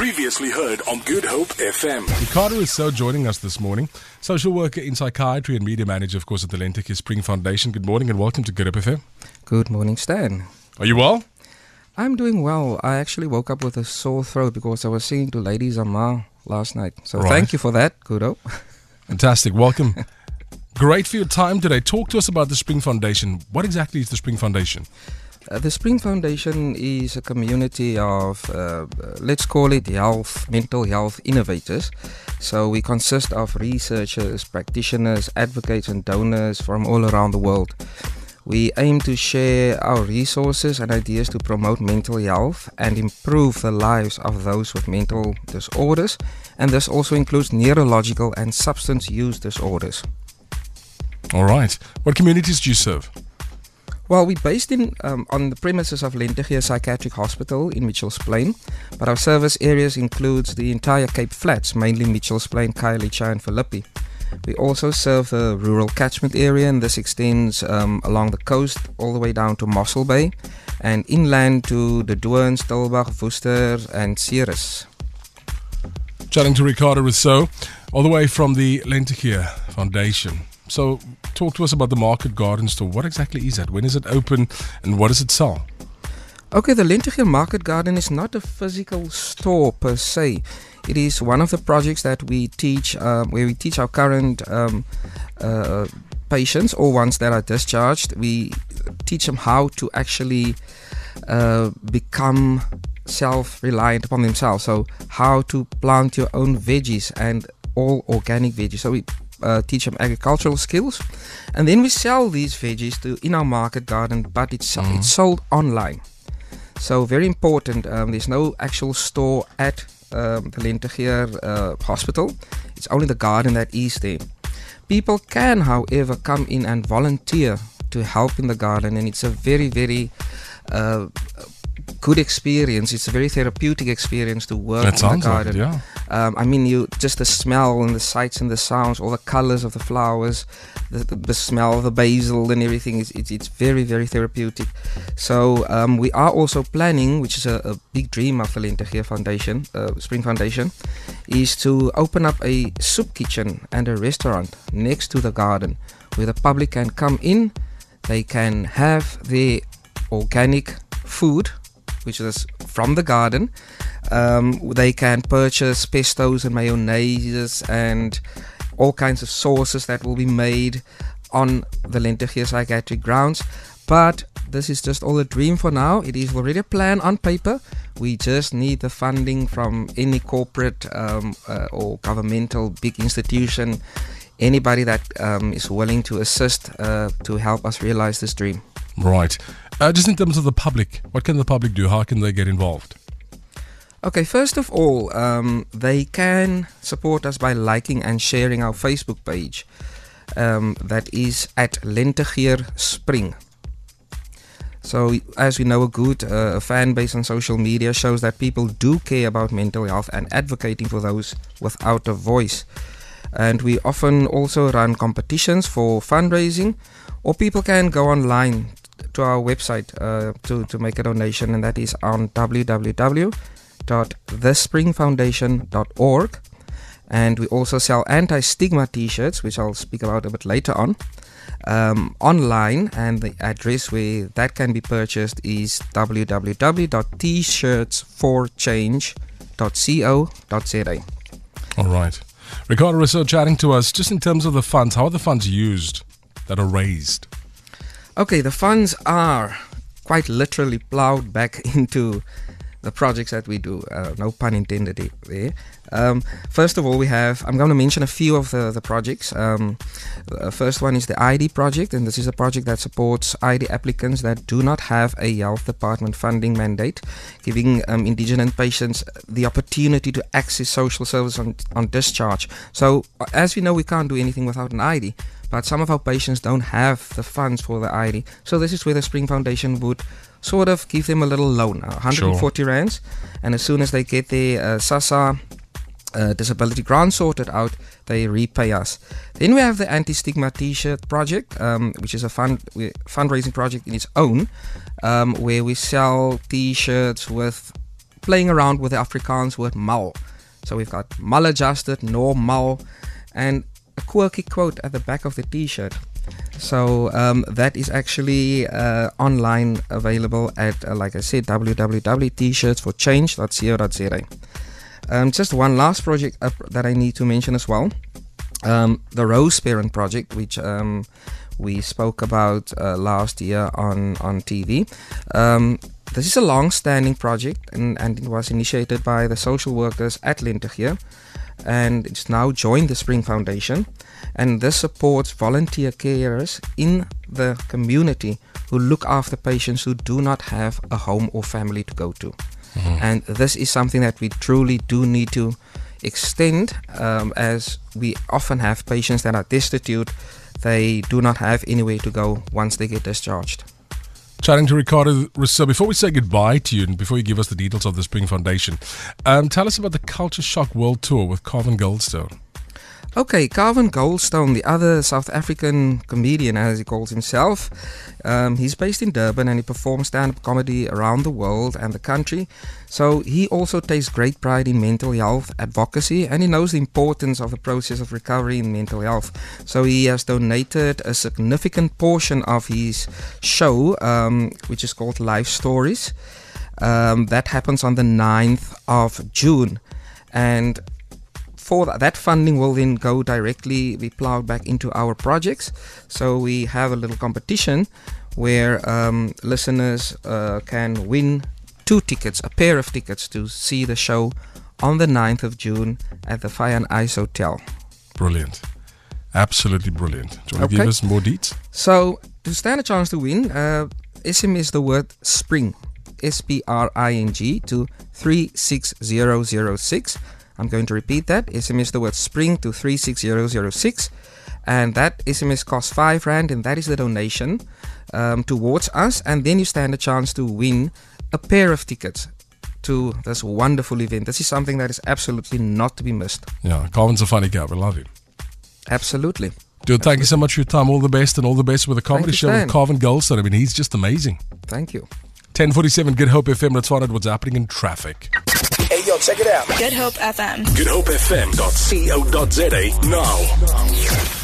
Previously heard on Good Hope FM. Ricardo is so joining us this morning. Social worker in psychiatry and media manager, of course, at the Lentegeur Spring Foundation. Good morning and welcome to Good Hope FM. Good morning, Stan. Are you well? I'm doing well. I actually woke up with a sore throat because I was singing to Lady Zamar last night. So Right. thank you for that, Good Hope. Fantastic. Welcome. Great for your time today. Talk to us about the Spring Foundation. What exactly is the Spring Foundation? Uh, the Spring Foundation is a community of, uh, uh, let's call it health, mental health innovators. So we consist of researchers, practitioners, advocates, and donors from all around the world. We aim to share our resources and ideas to promote mental health and improve the lives of those with mental disorders, and this also includes neurological and substance use disorders. All right. What communities do you serve? Well, we're based in um, on the premises of Lentegeur Psychiatric Hospital in Mitchells Plain, but our service areas includes the entire Cape Flats, mainly Mitchells Plain, Khayelitsha, and Philippi. We also serve the rural catchment area, and this extends um, along the coast all the way down to Mossel Bay, and inland to the Doorn, Stilbach, Worcester, and Ceres. Chatting to Ricardo Rossouw, all the way from the Lentegeur Foundation. So, talk to us about the Market Garden store. What exactly is that? When is it open and what does it sell? Okay, the Lentegeur Market Garden is not a physical store per se. It is one of the projects that we teach, um, where we teach our current um, uh, patients or ones that are discharged. We teach them how to actually uh, become self-reliant upon themselves. So, how to plant your own veggies and all organic veggies. So we uh, teach them agricultural skills, and then we sell these veggies to in our market garden, but it's Mhm. it's sold online. So very important. Um, there's no actual store at um, the Lentegeur uh, Hospital. It's only the garden that is there. People can, however, come in and volunteer to help in the garden, and it's a very, very uh, good experience. It's a very therapeutic experience to work That in the like garden. it, yeah. Um, I mean, you just the smell and the sights and the sounds, all the colors of the flowers, the, the, the smell of the basil and everything. Is it's, it's very very therapeutic. So um, we are also planning, which is a, a big dream of the Lentegeur Foundation, uh, Spring Foundation, is to open up a soup kitchen and a restaurant next to the garden, where the public can come in, they can have their organic food, which is from the garden. Um, they can purchase pestos and mayonnaises and all kinds of sauces that will be made on the Lentegeur Psychiatric grounds. But this is just all a dream for now. It is already a plan on paper. We just need the funding from any corporate um, uh, or governmental big institution, anybody that um, is willing to assist uh, to help us realize this dream. Right. Uh, just in terms of the public, what can the public do? How can they get involved? Okay, first of all, um, they can support us by liking and sharing our Facebook page. Um, that is at Lentegeur Spring. So, as we know, a good uh, fan base on social media shows that people do care about mental health and advocating for those without a voice. And we often also run competitions for fundraising, or people can go online to our website uh, to, to make a donation, and that is on www.thespringfoundation.org. And we also sell anti stigma t shirts, which I'll speak about a bit later on, um, online. And the address where that can be purchased is www.tshirts4change.co.za. All right. Ricardo Rossouw chatting to us just in terms of the funds. How are the funds used that are raised? Okay, the funds are quite literally plowed back into the projects that we do. Uh, no pun intended there. Um, first of all, we have, I'm going to mention a few of the, the projects. Um, the first one is the ID project, and this is a project that supports ID applicants that do not have a health department funding mandate, giving um, indigenous patients the opportunity to access social service on, on discharge. So, uh, as we know, we can't do anything without an ID but some of our patients don't have the funds for the ID. So this is where the Spring Foundation would sort of give them a little loan, uh, 140 rands, and as soon as they get their uh, SASSA uh, disability grant sorted out, they repay us. Then we have the anti-stigma T-shirt project, um, which is a fund fundraising project in its own, um, where we sell T-shirts with playing around with the Afrikaans word mal. So we've got maladjusted, normal, and quirky quote at the back of the t-shirt. So um, that is actually uh, online available at, uh, like I said, www.tshirtsforchange.co.za. Um, just one last project that I need to mention as well. Um, the Rose Parent Project, which um, we spoke about uh, last year on, on TV. This is a long standing project and, and it was initiated by the social workers at Lentegeur and it's now joined the Spring Foundation. And this supports volunteer carers in the community who look after patients who do not have a home or family to go to. Mm-hmm. And this is something that we truly do need to extend um, as we often have patients that are destitute. They do not have anywhere to go once they get discharged. Chatting to Ricardo Rossouw. Before we say goodbye to you and before you give us the details of the Spring Foundation, um, tell us about the Culture Shock World Tour with Carvin Goldstone. Okay, Carvin Goldstone, the other South African comedian, as he calls himself, um, he's based in Durban and he performs stand up comedy around the world and the country. So he also takes great pride in mental health advocacy and he knows the importance of the process of recovery in mental health. So he has donated a significant portion of his show, um, which is called Life Stories. Um, that happens on the 9th of June. And for that, that funding will then go directly be plowed back into our projects. So we have a little competition where um, listeners uh, can win two tickets, a pair of tickets to see the show on the 9th of June at the Fire and Ice Hotel. Brilliant. Absolutely brilliant. Do you want okay. to give us more deets? So, to stand a chance to win, uh, SMS the word SPRING, S P R I N G, to 36006. I'm going to repeat that. SMS the word spring to 36006. And that SMS costs 5 Rand, and that is the donation um, towards us. And then you stand a chance to win a pair of tickets to this wonderful event. This is something that is absolutely not to be missed. Yeah, Carvin's a funny guy. We love him. Absolutely. Dude, thank you so much for your time. All the best and all the best with the comedy show with Carvin Goldstone. I mean, he's just amazing. Thank you. 1047 Good Hope FM. Let's find out what's happening in traffic. Hey, yo, check it out. Good Hope FM. GoodHopeFM.co.za now.